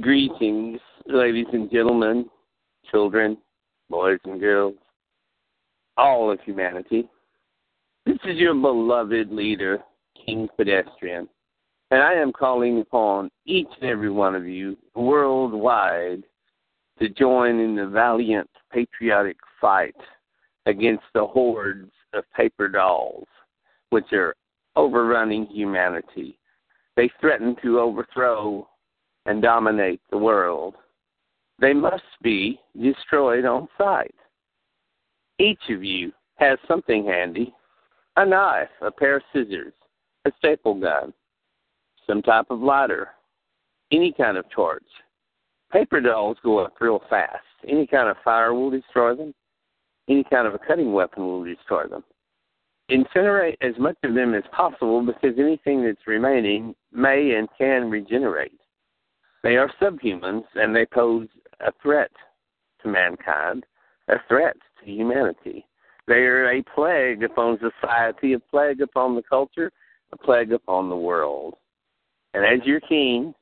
Greetings, ladies and gentlemen, children, boys and girls, all of humanity. This is your beloved leader, King Pedestrian, and I am calling upon each and every one of you worldwide to join in the valiant patriotic fight against the hordes of paper dolls, which are overrunning humanity. They threaten to overthrow and dominate the world. They must be destroyed on sight. Each of you has something handy a knife, a pair of scissors, a staple gun, some type of lighter, any kind of torch. Paper dolls go up real fast. Any kind of fire will destroy them. Any kind of a cutting weapon will destroy them. Incinerate as much of them as possible because anything that's remaining may and can regenerate. They are subhumans and they pose a threat to mankind, a threat to humanity. They are a plague upon society, a plague upon the culture, a plague upon the world. And as your king,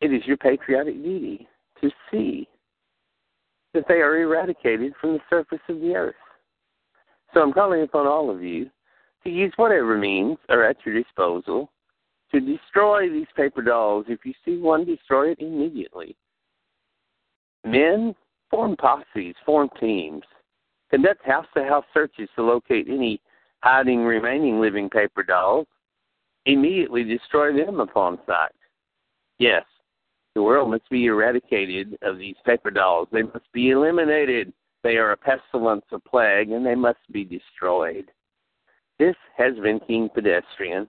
it is your patriotic duty to see that they are eradicated from the surface of the earth. So I'm calling upon all of you to use whatever means are at your disposal to destroy these paper dolls. If you see one, destroy it immediately. Men, form posses, form teams, conduct house to house searches to locate any hiding remaining living paper dolls. Immediately destroy them upon sight. Yes, the world must be eradicated of these paper dolls. They must be eliminated. They are a pestilence, a plague, and they must be destroyed. This has been King Pedestrian.